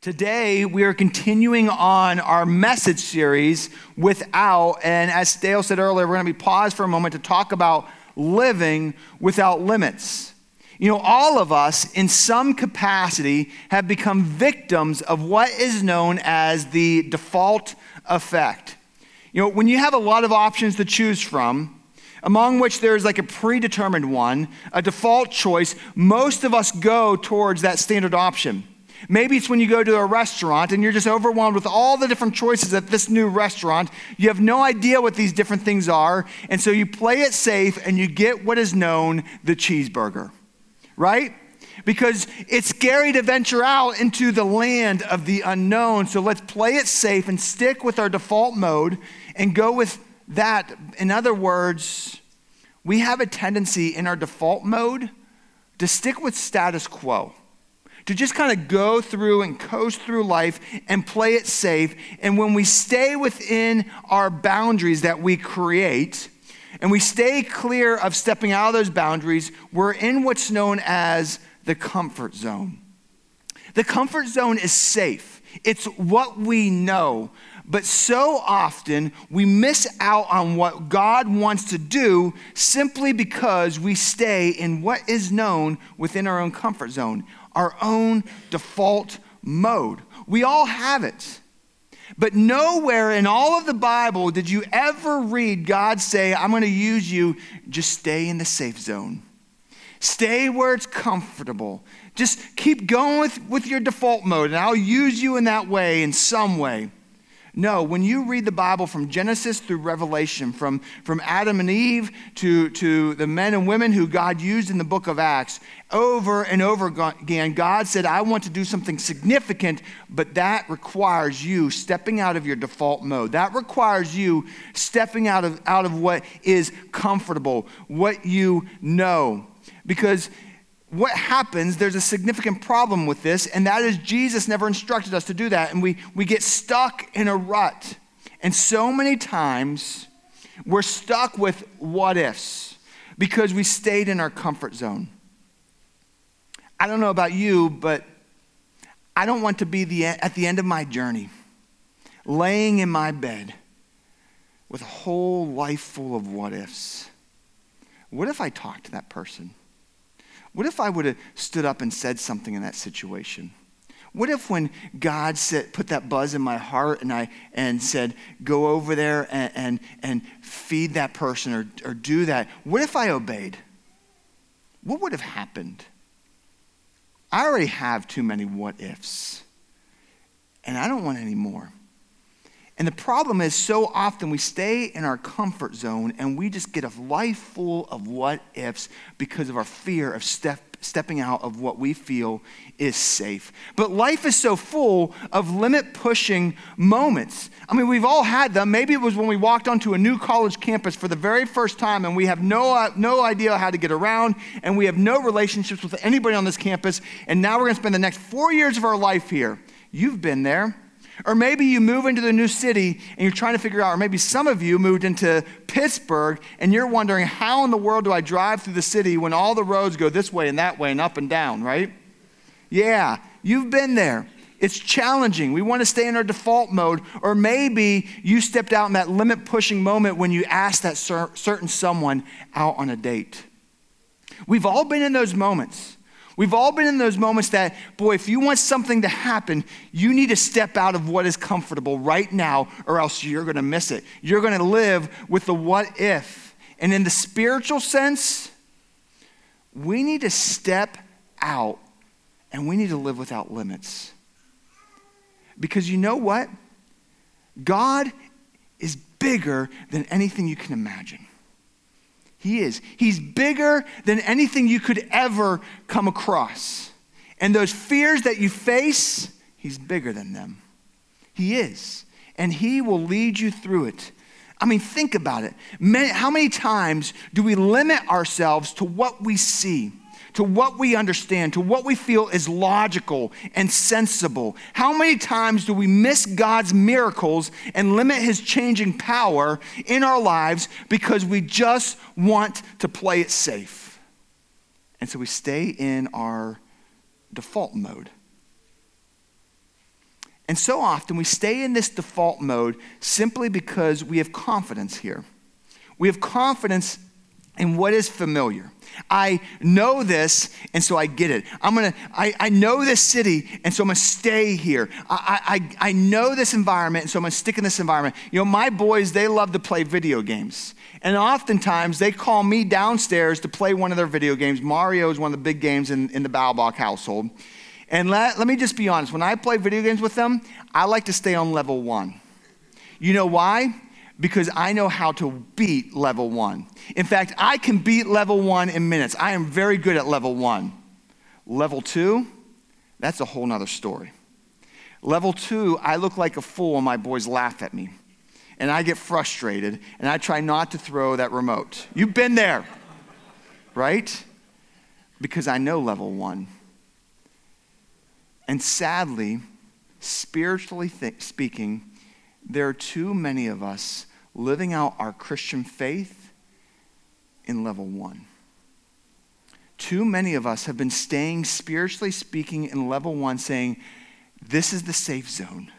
Today, we are continuing on our message series without, and as Dale said earlier, we're going to be paused for a moment to talk about living without limits. You know, all of us in some capacity have become victims of what is known as the default effect. You know, when you have a lot of options to choose from, among which there's like a predetermined one, a default choice, most of us go towards that standard option. Maybe it's when you go to a restaurant and you're just overwhelmed with all the different choices at this new restaurant. You have no idea what these different things are, and so you play it safe and you get what is known the cheeseburger, right? Because it's scary to venture out into the land of the unknown. So let's play it safe and stick with our default mode and go with that. In other words, we have a tendency in our default mode to stick with status quo to just kind of go through and coast through life and play it safe. And when we stay within our boundaries that we create, and we stay clear of stepping out of those boundaries, we're in what's known as the comfort zone. The comfort zone is safe, it's what we know. But so often we miss out on what God wants to do simply because we stay in what is known within our own comfort zone our own default mode. We all have it. But nowhere in all of the Bible did you ever read God say, I'm going to use you, just stay in the safe zone. Stay where it's comfortable. Just keep going with, with your default mode, and I'll use you in that way, in some way. No, when you read the Bible from Genesis through Revelation, from, from Adam and Eve to, to the men and women who God used in the book of Acts, over and over again, God said, I want to do something significant, but that requires you stepping out of your default mode. That requires you stepping out of, out of what is comfortable, what you know. Because what happens, there's a significant problem with this, and that is Jesus never instructed us to do that, and we, we get stuck in a rut. And so many times, we're stuck with what ifs because we stayed in our comfort zone. I don't know about you, but I don't want to be the, at the end of my journey, laying in my bed with a whole life full of what ifs. What if I talked to that person? What if I would have stood up and said something in that situation? What if when God put that buzz in my heart and, I, and said, go over there and, and, and feed that person or, or do that? What if I obeyed? What would have happened? I already have too many what ifs, and I don't want any more. And the problem is, so often we stay in our comfort zone and we just get a life full of what ifs because of our fear of step, stepping out of what we feel is safe. But life is so full of limit pushing moments. I mean, we've all had them. Maybe it was when we walked onto a new college campus for the very first time and we have no, uh, no idea how to get around and we have no relationships with anybody on this campus. And now we're going to spend the next four years of our life here. You've been there. Or maybe you move into the new city and you're trying to figure out, or maybe some of you moved into Pittsburgh and you're wondering, how in the world do I drive through the city when all the roads go this way and that way and up and down, right? Yeah, you've been there. It's challenging. We want to stay in our default mode. Or maybe you stepped out in that limit pushing moment when you asked that cer- certain someone out on a date. We've all been in those moments. We've all been in those moments that, boy, if you want something to happen, you need to step out of what is comfortable right now, or else you're going to miss it. You're going to live with the what if. And in the spiritual sense, we need to step out and we need to live without limits. Because you know what? God is bigger than anything you can imagine. He is. He's bigger than anything you could ever come across. And those fears that you face, He's bigger than them. He is. And He will lead you through it. I mean, think about it. how many times do we limit ourselves to what we see? To what we understand, to what we feel is logical and sensible. How many times do we miss God's miracles and limit His changing power in our lives because we just want to play it safe? And so we stay in our default mode. And so often we stay in this default mode simply because we have confidence here. We have confidence in what is familiar. I know this, and so I get it. I'm gonna, I, I know this city, and so I'm gonna stay here. I, I, I know this environment, and so I'm gonna stick in this environment. You know, my boys, they love to play video games. And oftentimes they call me downstairs to play one of their video games. Mario is one of the big games in, in the Balbach household. And let, let me just be honest when I play video games with them, I like to stay on level one. You know why? Because I know how to beat level one. In fact, I can beat level one in minutes. I am very good at level one. Level two, that's a whole nother story. Level two, I look like a fool and my boys laugh at me. And I get frustrated and I try not to throw that remote. You've been there, right? Because I know level one. And sadly, spiritually th- speaking, there are too many of us living out our Christian faith in level one. Too many of us have been staying, spiritually speaking, in level one, saying, This is the safe zone.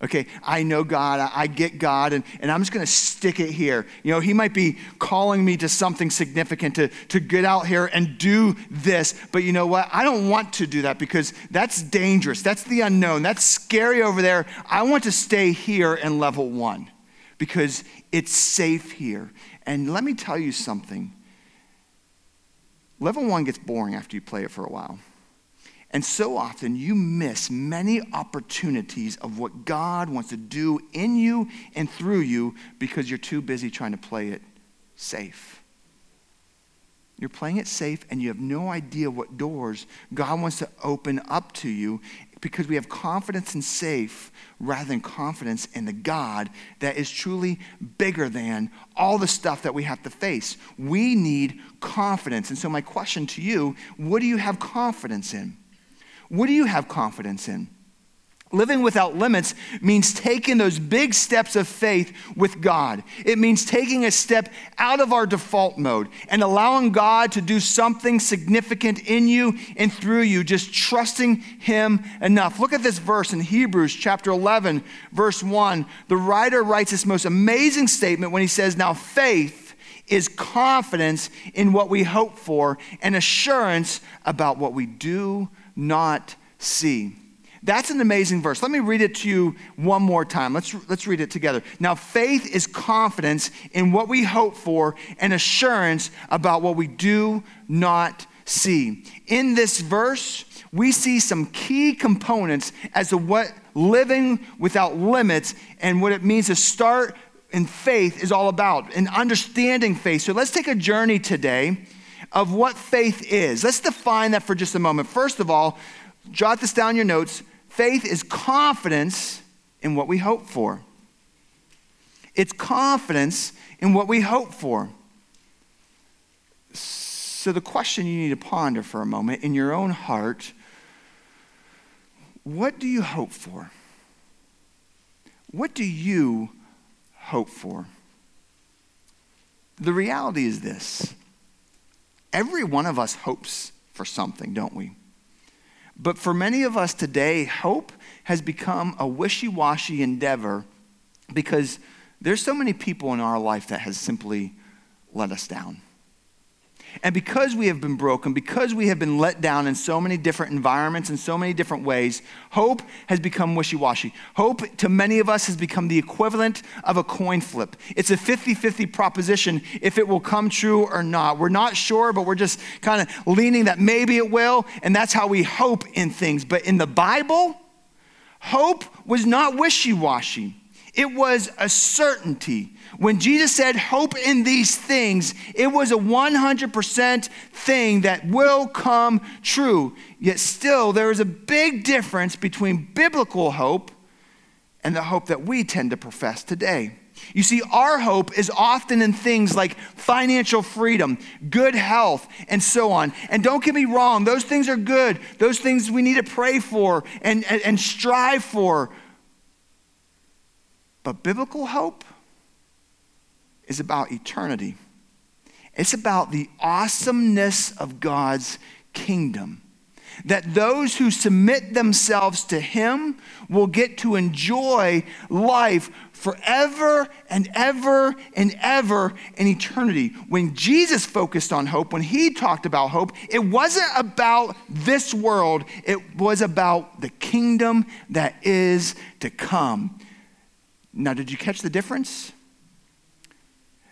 Okay, I know God, I, get God, and, and I'm just gonna stick it here. You know, He might be calling me to something significant to, to get out here and do this, but you know what? I don't want to do that because that's dangerous. That's the unknown. That's scary over there. I want to stay here in level one because it's safe here. And let me tell you something level one gets boring after you play it for a while. And so often you miss many opportunities of what God wants to do in you and through you because you're too busy trying to play it safe. You're playing it safe and you have no idea what doors God wants to open up to you because we have confidence in safe rather than confidence in the God that is truly bigger than all the stuff that we have to face. We need confidence. And so, my question to you what do you have confidence in? What do you have confidence in? Living without limits means taking those big steps of faith with God. It means taking a step out of our default mode and allowing God to do something significant in you and through you, just trusting Him enough. Look at this verse in Hebrews chapter 11, verse 1. The writer writes this most amazing statement when he says, Now faith is confidence in what we hope for and assurance about what we do not see. That's an amazing verse. Let me read it to you one more time. Let's, let's read it together. Now, faith is confidence in what we hope for and assurance about what we do not see. In this verse, we see some key components as to what living without limits and what it means to start in faith is all about, and understanding faith. So let's take a journey today of what faith is. Let's define that for just a moment. First of all, jot this down in your notes. Faith is confidence in what we hope for. It's confidence in what we hope for. So, the question you need to ponder for a moment in your own heart what do you hope for? What do you hope for? The reality is this every one of us hopes for something, don't we? But for many of us today, hope has become a wishy washy endeavor because there's so many people in our life that has simply let us down. And because we have been broken, because we have been let down in so many different environments, in so many different ways, hope has become wishy washy. Hope to many of us has become the equivalent of a coin flip. It's a 50 50 proposition if it will come true or not. We're not sure, but we're just kind of leaning that maybe it will, and that's how we hope in things. But in the Bible, hope was not wishy washy, it was a certainty. When Jesus said, Hope in these things, it was a 100% thing that will come true. Yet still, there is a big difference between biblical hope and the hope that we tend to profess today. You see, our hope is often in things like financial freedom, good health, and so on. And don't get me wrong, those things are good. Those things we need to pray for and, and, and strive for. But biblical hope, is about eternity. It's about the awesomeness of God's kingdom. that those who submit themselves to Him will get to enjoy life forever and ever and ever in eternity. When Jesus focused on hope, when He talked about hope, it wasn't about this world, it was about the kingdom that is to come. Now, did you catch the difference?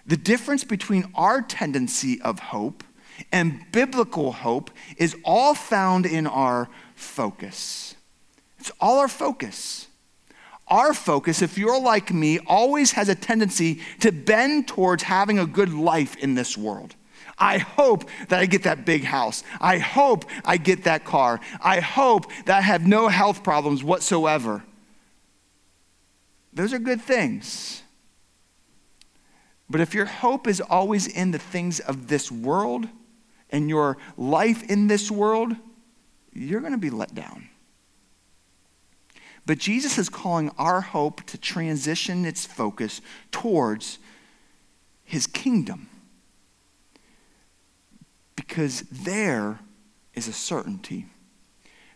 The difference between our tendency of hope and biblical hope is all found in our focus. It's all our focus. Our focus, if you're like me, always has a tendency to bend towards having a good life in this world. I hope that I get that big house. I hope I get that car. I hope that I have no health problems whatsoever. Those are good things. But if your hope is always in the things of this world and your life in this world, you're going to be let down. But Jesus is calling our hope to transition its focus towards his kingdom. Because there is a certainty.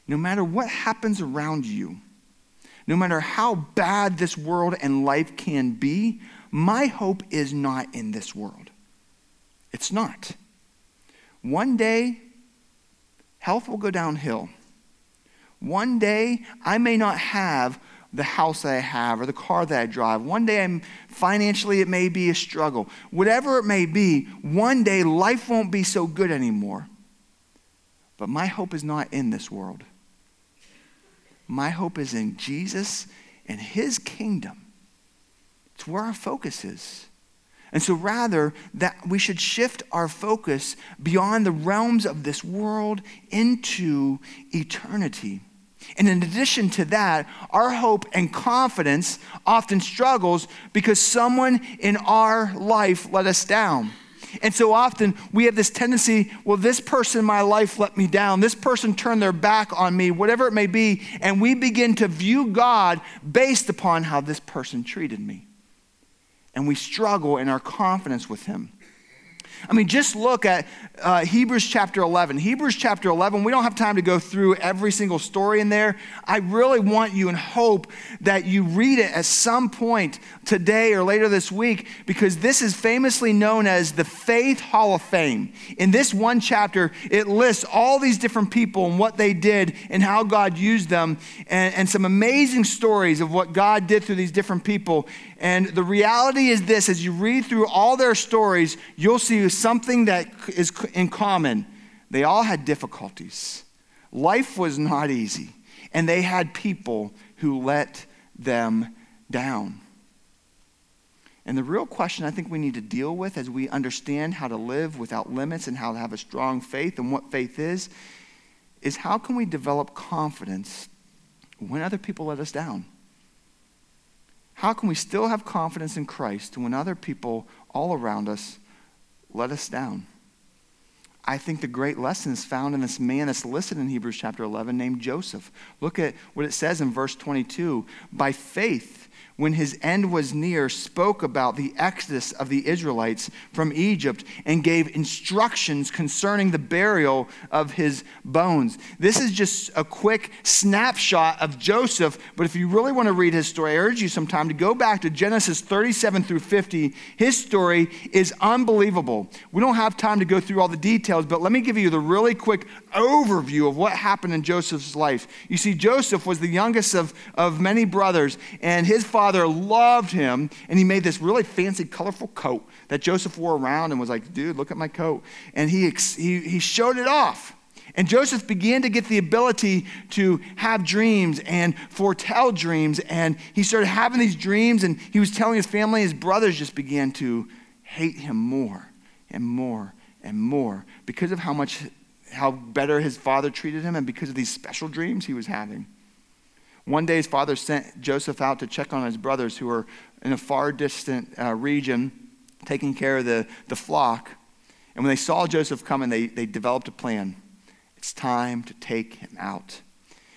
No matter what happens around you, no matter how bad this world and life can be, my hope is not in this world. It's not. One day, health will go downhill. One day, I may not have the house that I have or the car that I drive. One day, I'm, financially, it may be a struggle. Whatever it may be, one day life won't be so good anymore. But my hope is not in this world. My hope is in Jesus and his kingdom. It's where our focus is. And so, rather, that we should shift our focus beyond the realms of this world into eternity. And in addition to that, our hope and confidence often struggles because someone in our life let us down. And so often we have this tendency well, this person in my life let me down. This person turned their back on me, whatever it may be. And we begin to view God based upon how this person treated me and we struggle in our confidence with Him. I mean, just look at uh, Hebrews chapter 11. Hebrews chapter 11, we don't have time to go through every single story in there. I really want you and hope that you read it at some point today or later this week because this is famously known as the Faith Hall of Fame. In this one chapter, it lists all these different people and what they did and how God used them and, and some amazing stories of what God did through these different people. And the reality is this as you read through all their stories, you'll see something that is in common. They all had difficulties. Life was not easy, and they had people who let them down. And the real question I think we need to deal with as we understand how to live without limits and how to have a strong faith and what faith is, is how can we develop confidence when other people let us down? How can we still have confidence in Christ when other people all around us let us down? I think the great lesson is found in this man that's listed in Hebrews chapter 11 named Joseph. Look at what it says in verse 22. By faith, when his end was near, spoke about the exodus of the Israelites from Egypt and gave instructions concerning the burial of his bones. This is just a quick snapshot of Joseph, but if you really want to read his story, I urge you sometime to go back to Genesis 37 through 50. His story is unbelievable. We don't have time to go through all the details, but let me give you the really quick overview of what happened in Joseph's life. You see, Joseph was the youngest of, of many brothers, and his father father loved him, and he made this really fancy, colorful coat that Joseph wore around and was like, dude, look at my coat. And he, he, he showed it off. And Joseph began to get the ability to have dreams and foretell dreams. And he started having these dreams, and he was telling his family, his brothers just began to hate him more and more and more because of how much, how better his father treated him and because of these special dreams he was having. One day, his father sent Joseph out to check on his brothers who were in a far distant uh, region taking care of the, the flock. And when they saw Joseph coming, they, they developed a plan. It's time to take him out.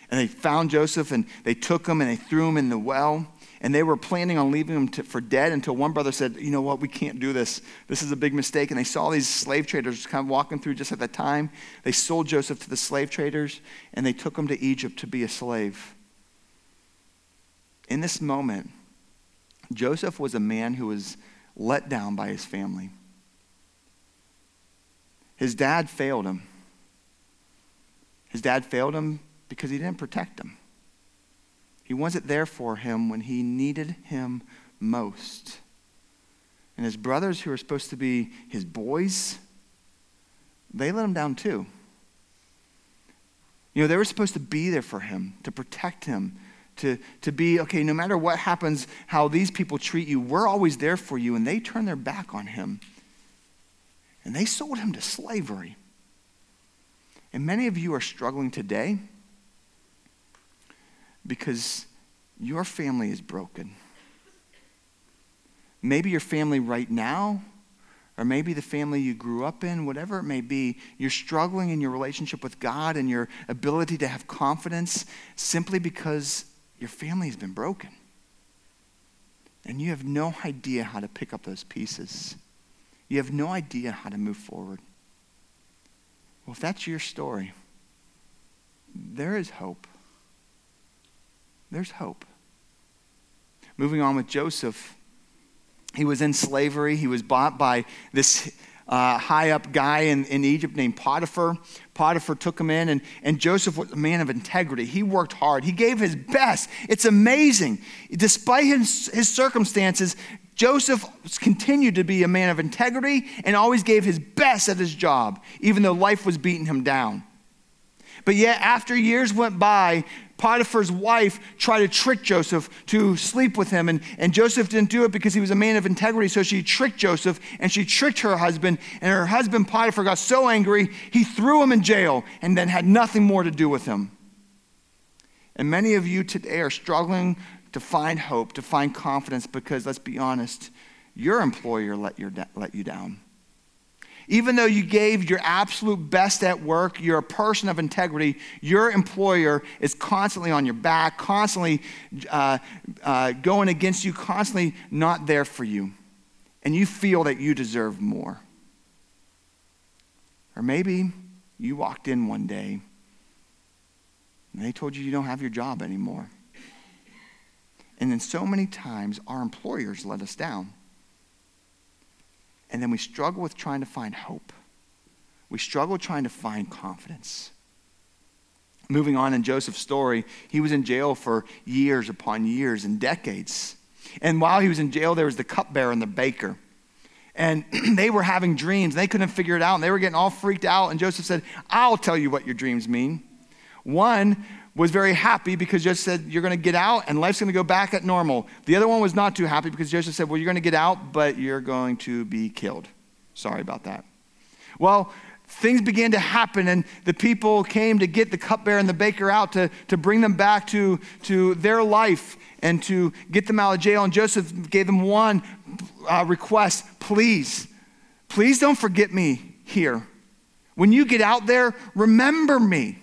And they found Joseph and they took him and they threw him in the well. and they were planning on leaving him to, for dead until one brother said, You know what, we can't do this. This is a big mistake. And they saw these slave traders kind of walking through just at that time. They sold Joseph to the slave traders, and they took him to Egypt to be a slave. In this moment, Joseph was a man who was let down by his family. His dad failed him. His dad failed him because he didn't protect him. He wasn't there for him when he needed him most. And his brothers, who were supposed to be his boys, they let him down too. You know, they were supposed to be there for him, to protect him, to, to be, okay, no matter what happens, how these people treat you, we're always there for you. And they turned their back on him. And they sold him to slavery. And many of you are struggling today because your family is broken. Maybe your family right now, or maybe the family you grew up in, whatever it may be, you're struggling in your relationship with God and your ability to have confidence simply because your family has been broken. And you have no idea how to pick up those pieces. You have no idea how to move forward. Well, if that's your story, there is hope. There's hope. Moving on with Joseph, he was in slavery. He was bought by this uh, high up guy in, in Egypt named Potiphar. Potiphar took him in, and, and Joseph was a man of integrity. He worked hard, he gave his best. It's amazing. Despite his, his circumstances, Joseph continued to be a man of integrity and always gave his best at his job, even though life was beating him down. But yet, after years went by, Potiphar's wife tried to trick Joseph to sleep with him. And, and Joseph didn't do it because he was a man of integrity. So she tricked Joseph and she tricked her husband. And her husband, Potiphar, got so angry, he threw him in jail and then had nothing more to do with him. And many of you today are struggling to find hope, to find confidence, because let's be honest, your employer let, your, let you down. Even though you gave your absolute best at work, you're a person of integrity, your employer is constantly on your back, constantly uh, uh, going against you, constantly not there for you. And you feel that you deserve more. Or maybe you walked in one day and they told you you don't have your job anymore. And then so many times our employers let us down. And then we struggle with trying to find hope. We struggle trying to find confidence. Moving on in Joseph's story, he was in jail for years upon years and decades. And while he was in jail, there was the cupbearer and the baker. And they were having dreams. They couldn't figure it out. And they were getting all freaked out. And Joseph said, I'll tell you what your dreams mean. One was very happy because Joseph said, You're going to get out and life's going to go back at normal. The other one was not too happy because Joseph said, Well, you're going to get out, but you're going to be killed. Sorry about that. Well, things began to happen, and the people came to get the cupbearer and the baker out to, to bring them back to, to their life and to get them out of jail. And Joseph gave them one uh, request please, please don't forget me here. When you get out there, remember me.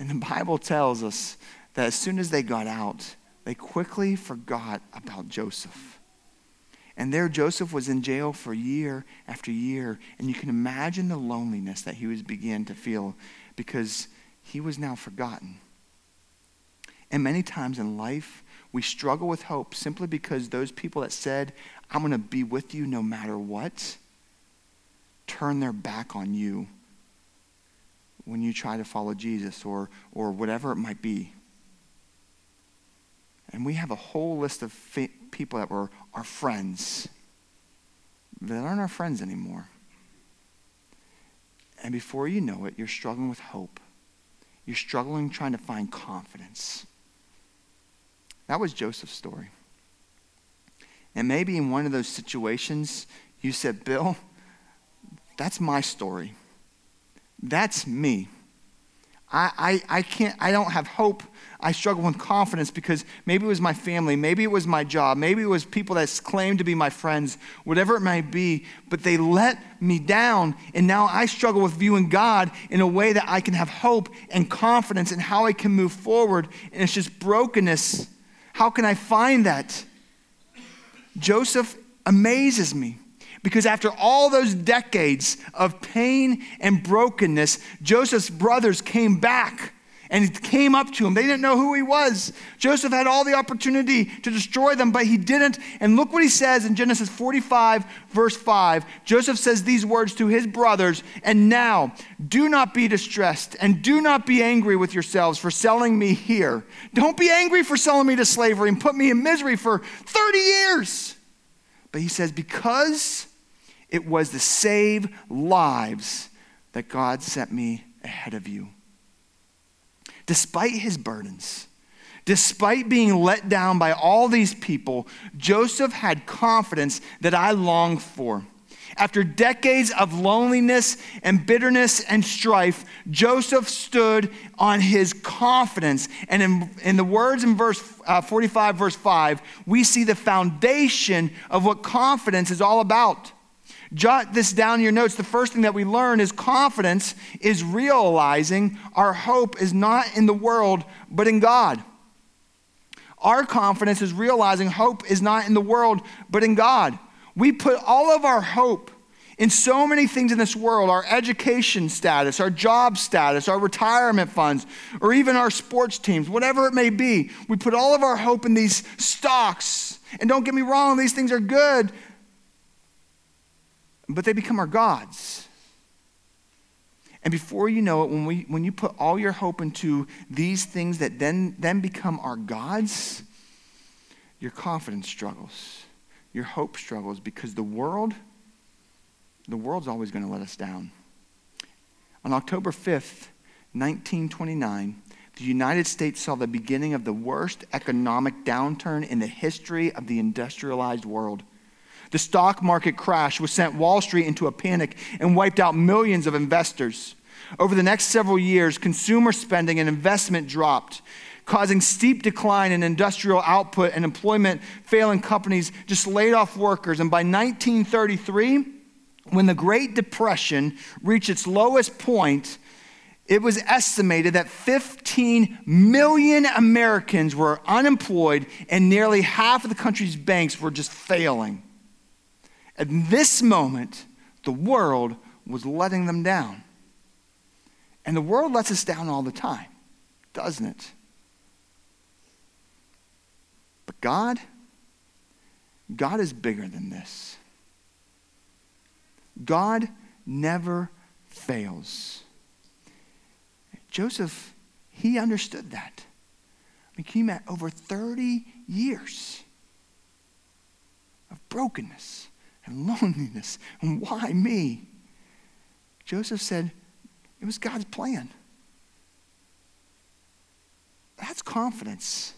And the Bible tells us that as soon as they got out, they quickly forgot about Joseph. And there, Joseph was in jail for year after year. And you can imagine the loneliness that he was beginning to feel because he was now forgotten. And many times in life, we struggle with hope simply because those people that said, I'm going to be with you no matter what, turn their back on you when you try to follow Jesus or, or whatever it might be. And we have a whole list of fa- people that were our friends that aren't our friends anymore. And before you know it, you're struggling with hope. You're struggling trying to find confidence. That was Joseph's story. And maybe in one of those situations, you said, Bill, that's my story. That's me. I, I, I can't, I don't have hope. I struggle with confidence because maybe it was my family, maybe it was my job, maybe it was people that claimed to be my friends, whatever it might be, but they let me down. And now I struggle with viewing God in a way that I can have hope and confidence in how I can move forward. And it's just brokenness. How can I find that? Joseph amazes me. Because after all those decades of pain and brokenness, Joseph's brothers came back and came up to him. They didn't know who he was. Joseph had all the opportunity to destroy them, but he didn't. And look what he says in Genesis 45, verse 5. Joseph says these words to his brothers And now, do not be distressed, and do not be angry with yourselves for selling me here. Don't be angry for selling me to slavery and put me in misery for 30 years. But he says, Because it was to save lives that God sent me ahead of you. Despite his burdens, despite being let down by all these people, Joseph had confidence that I longed for. After decades of loneliness and bitterness and strife, Joseph stood on his confidence. And in, in the words in verse uh, 45, verse 5, we see the foundation of what confidence is all about. Jot this down in your notes. The first thing that we learn is confidence is realizing our hope is not in the world, but in God. Our confidence is realizing hope is not in the world, but in God. We put all of our hope in so many things in this world our education status, our job status, our retirement funds, or even our sports teams, whatever it may be. We put all of our hope in these stocks. And don't get me wrong, these things are good, but they become our gods. And before you know it, when, we, when you put all your hope into these things that then, then become our gods, your confidence struggles. Your hope struggles because the world, the world's always going to let us down. On October 5th, 1929, the United States saw the beginning of the worst economic downturn in the history of the industrialized world. The stock market crash was sent Wall Street into a panic and wiped out millions of investors. Over the next several years, consumer spending and investment dropped, causing steep decline in industrial output and employment. Failing companies just laid off workers. And by 1933, when the Great Depression reached its lowest point, it was estimated that 15 million Americans were unemployed and nearly half of the country's banks were just failing. At this moment, the world was letting them down. And the world lets us down all the time, doesn't it? But God, God is bigger than this. God never fails. Joseph, he understood that. I mean, you imagine over 30 years of brokenness? And loneliness. And why me? Joseph said, It was God's plan. That's confidence.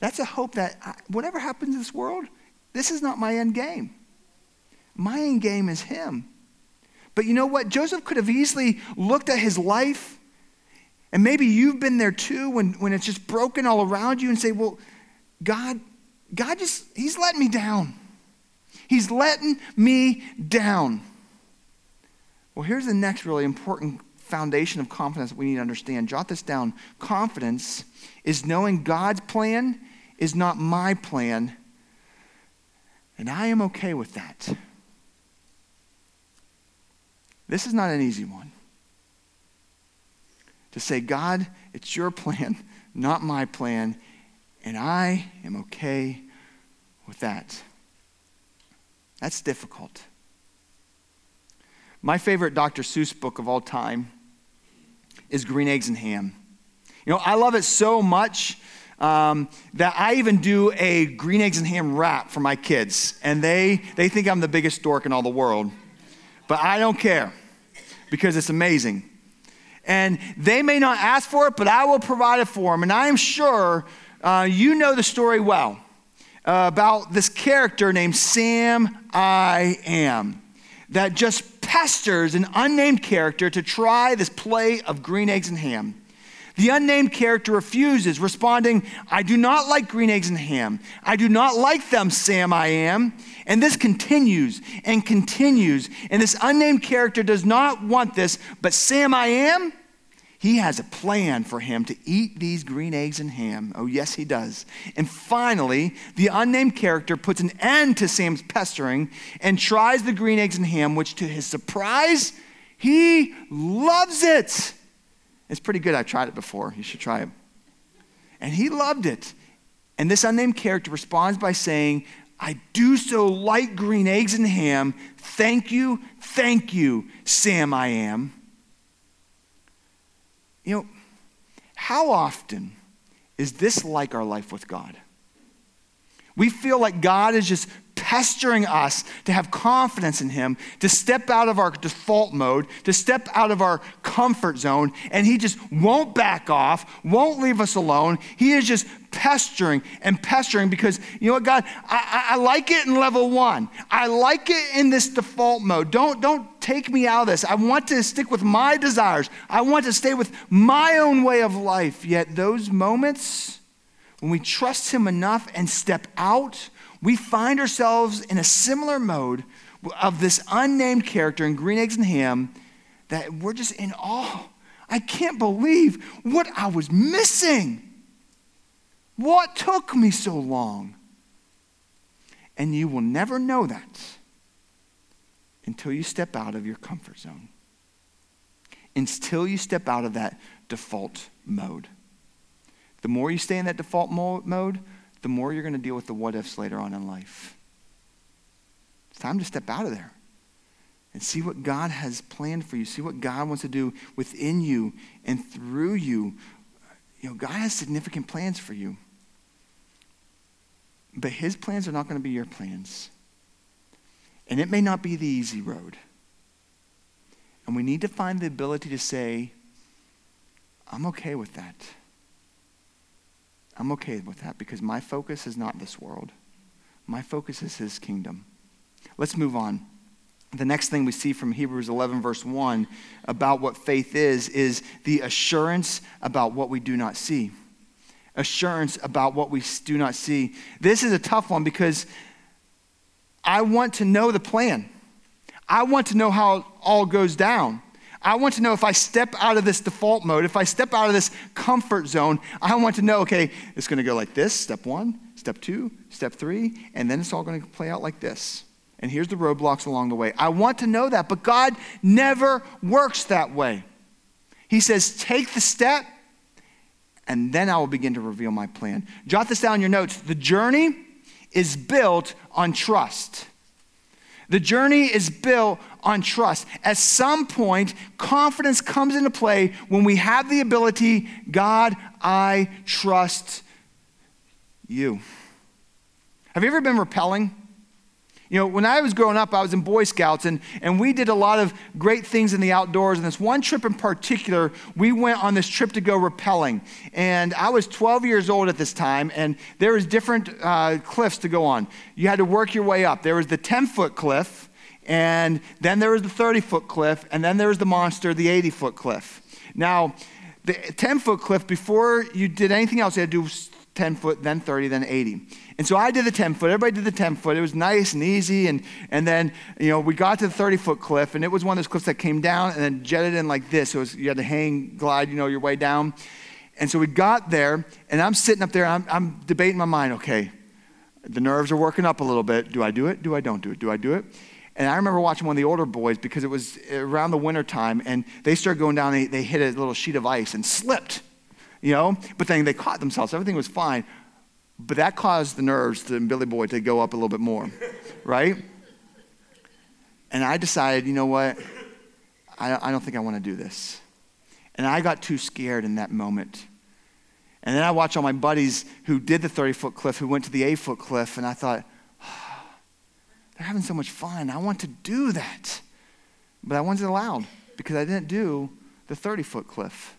That's a hope that I, whatever happens in this world, this is not my end game. My end game is Him. But you know what? Joseph could have easily looked at his life, and maybe you've been there too when, when it's just broken all around you and say, Well, God, God just, He's letting me down. He's letting me down. Well, here's the next really important foundation of confidence that we need to understand. Jot this down. Confidence is knowing God's plan is not my plan, and I am okay with that. This is not an easy one. To say, God, it's your plan, not my plan, and I am okay with that. That's difficult. My favorite Dr. Seuss book of all time is Green Eggs and Ham. You know, I love it so much um, that I even do a green eggs and ham rap for my kids. And they, they think I'm the biggest dork in all the world. But I don't care because it's amazing. And they may not ask for it, but I will provide it for them. And I am sure uh, you know the story well Uh, about this character named Sam I Am that just pesters an unnamed character to try this play of green eggs and ham. The unnamed character refuses, responding, I do not like green eggs and ham. I do not like them, Sam, I am. And this continues and continues. And this unnamed character does not want this, but Sam, I am, he has a plan for him to eat these green eggs and ham. Oh, yes, he does. And finally, the unnamed character puts an end to Sam's pestering and tries the green eggs and ham, which to his surprise, he loves it. It's pretty good. I've tried it before. You should try it. And he loved it. And this unnamed character responds by saying, I do so like green eggs and ham. Thank you, thank you, Sam, I am. You know, how often is this like our life with God? We feel like God is just pestering us to have confidence in Him, to step out of our default mode, to step out of our comfort zone, and He just won't back off, won't leave us alone. He is just pestering and pestering because, you know what, God, I, I, like it in level one. I like it in this default mode. Don't, don't take me out of this. I want to stick with my desires, I want to stay with my own way of life. Yet, those moments, when we trust Him enough and step out, we find ourselves in a similar mode of this unnamed character in Green Eggs and Ham that we're just in awe. I can't believe what I was missing. What took me so long? And you will never know that until you step out of your comfort zone, until you step out of that default mode. The more you stay in that default mode, the more you're going to deal with the what ifs later on in life. It's time to step out of there and see what God has planned for you. See what God wants to do within you and through you. You know, God has significant plans for you. But His plans are not going to be your plans. And it may not be the easy road. And we need to find the ability to say, I'm okay with that. I'm okay with that because my focus is not this world. My focus is his kingdom. Let's move on. The next thing we see from Hebrews 11, verse 1, about what faith is, is the assurance about what we do not see. Assurance about what we do not see. This is a tough one because I want to know the plan. I want to know how it all goes down. I want to know if I step out of this default mode, if I step out of this comfort zone, I want to know, okay, it's going to go like this step one, step two, step three, and then it's all going to play out like this. And here's the roadblocks along the way. I want to know that, but God never works that way. He says, take the step, and then I will begin to reveal my plan. Jot this down in your notes. The journey is built on trust. The journey is built on trust. At some point, confidence comes into play when we have the ability God, I trust you. Have you ever been rappelling? You know, when I was growing up, I was in Boy Scouts, and, and we did a lot of great things in the outdoors. And this one trip in particular, we went on this trip to go rappelling. And I was 12 years old at this time, and there was different uh, cliffs to go on. You had to work your way up. There was the 10 foot cliff, and then there was the 30 foot cliff, and then there was the monster, the 80 foot cliff. Now, the 10 foot cliff, before you did anything else, you had to do 10 foot, then 30, then 80. And so I did the 10 foot. Everybody did the 10 foot. It was nice and easy. And, and then, you know, we got to the 30 foot cliff, and it was one of those cliffs that came down and then jetted in like this. So was, you had to hang, glide, you know, your way down. And so we got there, and I'm sitting up there, I'm, I'm debating my mind, okay, the nerves are working up a little bit. Do I do it? Do I don't do it? Do I do it? And I remember watching one of the older boys because it was around the winter time, and they started going down, they, they hit a little sheet of ice and slipped, you know? But then they caught themselves. Everything was fine. But that caused the nerves to Billy Boy to go up a little bit more, right? And I decided, you know what? I, I don't think I want to do this. And I got too scared in that moment. And then I watched all my buddies who did the 30 foot cliff, who went to the 8 foot cliff, and I thought, oh, they're having so much fun. I want to do that. But I wasn't allowed because I didn't do the 30 foot cliff.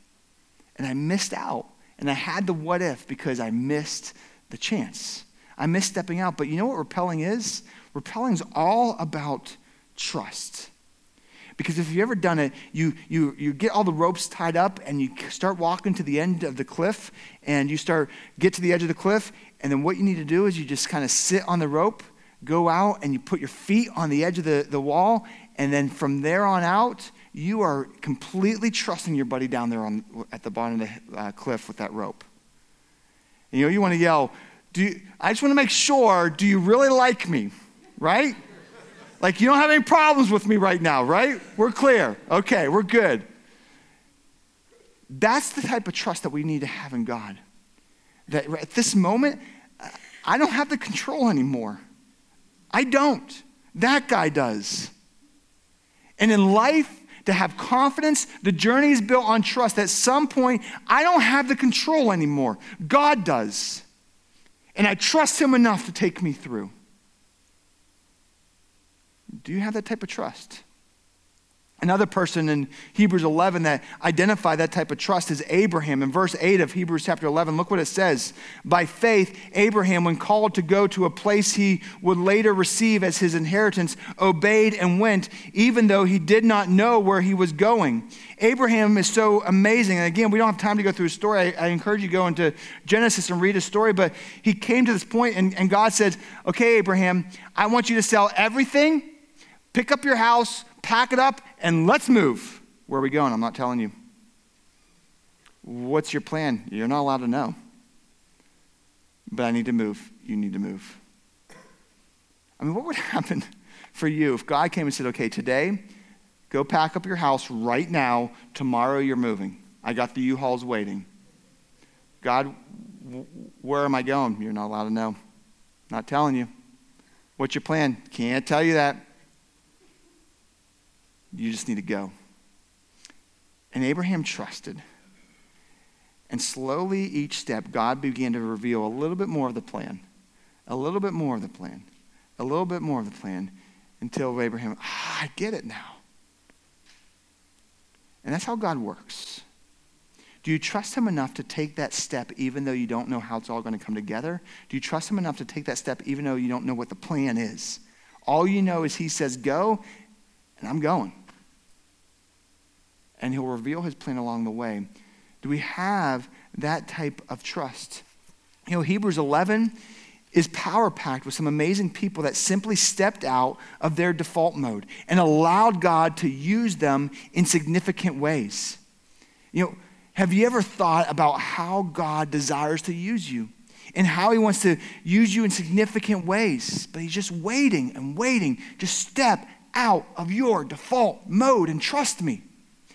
And I missed out. And I had the what if because I missed the chance. I miss stepping out. But you know what rappelling is? Rappelling is all about trust. Because if you've ever done it, you, you, you get all the ropes tied up and you start walking to the end of the cliff and you start, get to the edge of the cliff. And then what you need to do is you just kind of sit on the rope, go out, and you put your feet on the edge of the, the wall. And then from there on out, you are completely trusting your buddy down there on, at the bottom of the uh, cliff with that rope. You know, you want to yell, do you, I just want to make sure, do you really like me? Right? Like, you don't have any problems with me right now, right? We're clear. Okay, we're good. That's the type of trust that we need to have in God. That at this moment, I don't have the control anymore. I don't. That guy does. And in life, to have confidence, the journey is built on trust. At some point, I don't have the control anymore. God does. And I trust Him enough to take me through. Do you have that type of trust? Another person in Hebrews 11 that identified that type of trust is Abraham. In verse 8 of Hebrews chapter 11, look what it says. By faith, Abraham, when called to go to a place he would later receive as his inheritance, obeyed and went, even though he did not know where he was going. Abraham is so amazing. And again, we don't have time to go through his story. I, I encourage you to go into Genesis and read his story. But he came to this point, and, and God said, Okay, Abraham, I want you to sell everything Pick up your house, pack it up, and let's move. Where are we going? I'm not telling you. What's your plan? You're not allowed to know. But I need to move. You need to move. I mean, what would happen for you if God came and said, okay, today, go pack up your house right now. Tomorrow, you're moving. I got the U Hauls waiting. God, where am I going? You're not allowed to know. Not telling you. What's your plan? Can't tell you that. You just need to go. And Abraham trusted. And slowly, each step, God began to reveal a little bit more of the plan, a little bit more of the plan, a little bit more of the plan, until Abraham, ah, I get it now. And that's how God works. Do you trust Him enough to take that step even though you don't know how it's all going to come together? Do you trust Him enough to take that step even though you don't know what the plan is? All you know is He says, go, and I'm going and he'll reveal his plan along the way. Do we have that type of trust? You know, Hebrews 11 is power packed with some amazing people that simply stepped out of their default mode and allowed God to use them in significant ways. You know, have you ever thought about how God desires to use you and how he wants to use you in significant ways? But he's just waiting and waiting. Just step out of your default mode and trust me.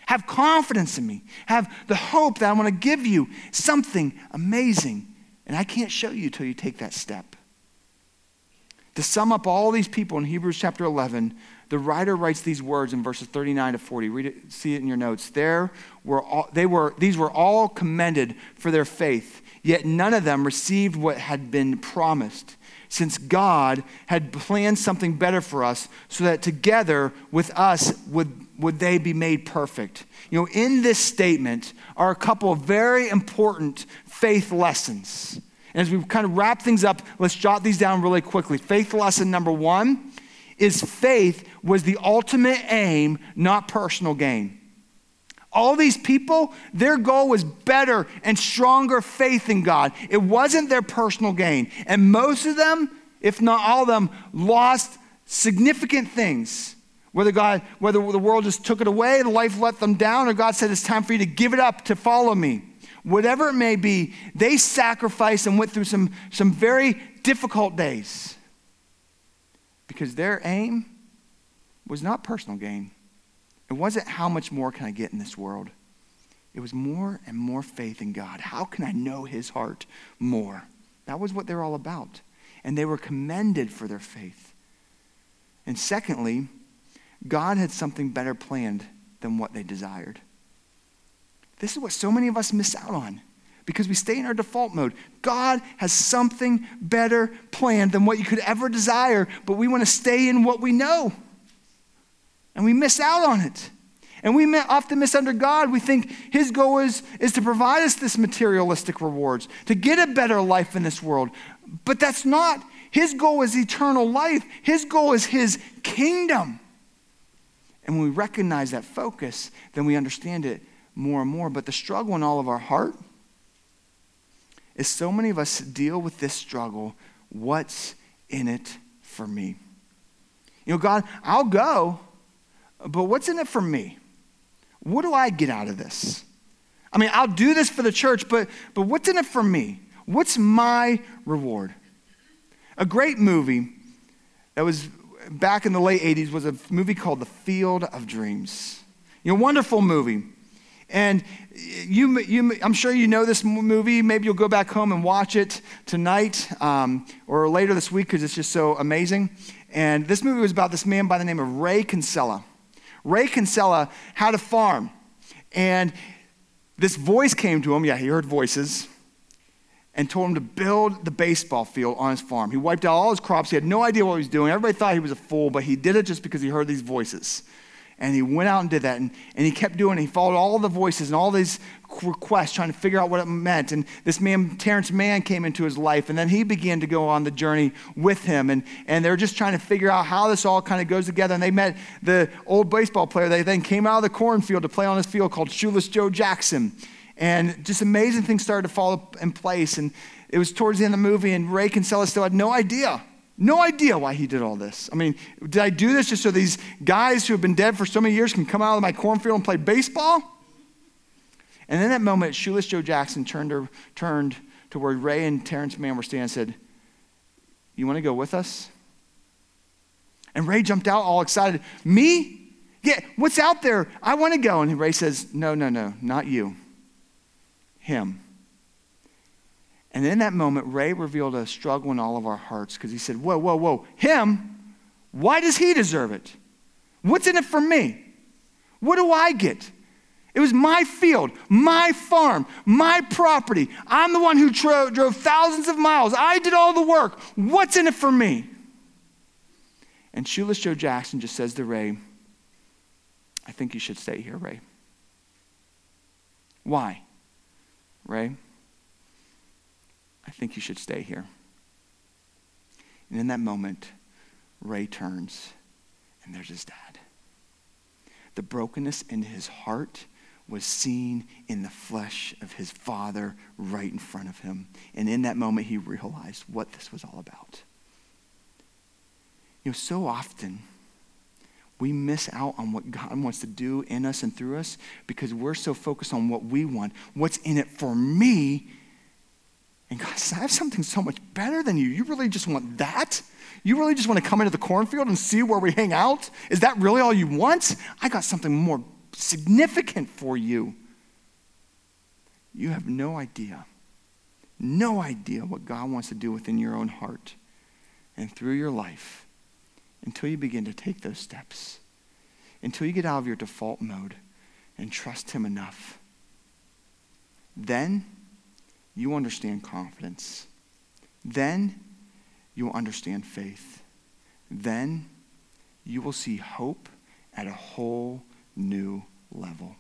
Have confidence in me. Have the hope that I want to give you something amazing. And I can't show you until you take that step. To sum up all these people in Hebrews chapter 11, the writer writes these words in verses 39 to 40. Read it, see it in your notes. There were all, they were, these were all commended for their faith, yet none of them received what had been promised, since God had planned something better for us, so that together with us would would they be made perfect? You know, in this statement are a couple of very important faith lessons. And as we kind of wrap things up, let's jot these down really quickly. Faith lesson number one is faith was the ultimate aim, not personal gain. All these people, their goal was better and stronger faith in God. It wasn't their personal gain. And most of them, if not all of them, lost significant things whether God, whether the world just took it away, life let them down, or God said it's time for you to give it up to follow me. Whatever it may be, they sacrificed and went through some, some very difficult days. Because their aim was not personal gain. It wasn't how much more can I get in this world. It was more and more faith in God. How can I know his heart more? That was what they're all about. And they were commended for their faith. And secondly, God had something better planned than what they desired. This is what so many of us miss out on because we stay in our default mode. God has something better planned than what you could ever desire, but we want to stay in what we know. And we miss out on it. And we often miss under God. We think His goal is, is to provide us this materialistic rewards, to get a better life in this world. But that's not. His goal is eternal life, His goal is His kingdom. And when we recognize that focus, then we understand it more and more. But the struggle in all of our heart is so many of us deal with this struggle what's in it for me? You know, God, I'll go, but what's in it for me? What do I get out of this? I mean, I'll do this for the church, but, but what's in it for me? What's my reward? A great movie that was back in the late 80s was a movie called The Field of Dreams. You know, wonderful movie. And you, you, I'm sure you know this movie. Maybe you'll go back home and watch it tonight um, or later this week because it's just so amazing. And this movie was about this man by the name of Ray Kinsella. Ray Kinsella had a farm, and this voice came to him. Yeah, he heard voices and told him to build the baseball field on his farm. He wiped out all his crops. He had no idea what he was doing. Everybody thought he was a fool, but he did it just because he heard these voices. And he went out and did that. And, and he kept doing it. He followed all the voices and all these requests, trying to figure out what it meant. And this man, Terrence Mann, came into his life. And then he began to go on the journey with him. And, and they were just trying to figure out how this all kind of goes together. And they met the old baseball player. They then came out of the cornfield to play on this field called Shoeless Joe Jackson. And just amazing things started to fall in place. And it was towards the end of the movie, and Ray Kinsella still had no idea no idea why he did all this. I mean, did I do this just so these guys who have been dead for so many years can come out of my cornfield and play baseball? And in that moment, Shoeless Joe Jackson turned to, turned to where Ray and Terrence Mann were standing and said, You want to go with us? And Ray jumped out all excited. Me? Yeah, what's out there? I want to go. And Ray says, No, no, no, not you. Him. And in that moment, Ray revealed a struggle in all of our hearts because he said, Whoa, whoa, whoa, him? Why does he deserve it? What's in it for me? What do I get? It was my field, my farm, my property. I'm the one who tro- drove thousands of miles. I did all the work. What's in it for me? And Shoeless Joe Jackson just says to Ray, I think you should stay here, Ray. Why? Ray? I think you should stay here. And in that moment, Ray turns, and there's his dad. The brokenness in his heart was seen in the flesh of his father right in front of him. And in that moment, he realized what this was all about. You know, so often we miss out on what God wants to do in us and through us because we're so focused on what we want. What's in it for me and God says, I have something so much better than you. You really just want that? You really just want to come into the cornfield and see where we hang out? Is that really all you want? I got something more significant for you. You have no idea, no idea what God wants to do within your own heart and through your life until you begin to take those steps, until you get out of your default mode and trust Him enough. Then, you understand confidence. Then you will understand faith. Then you will see hope at a whole new level.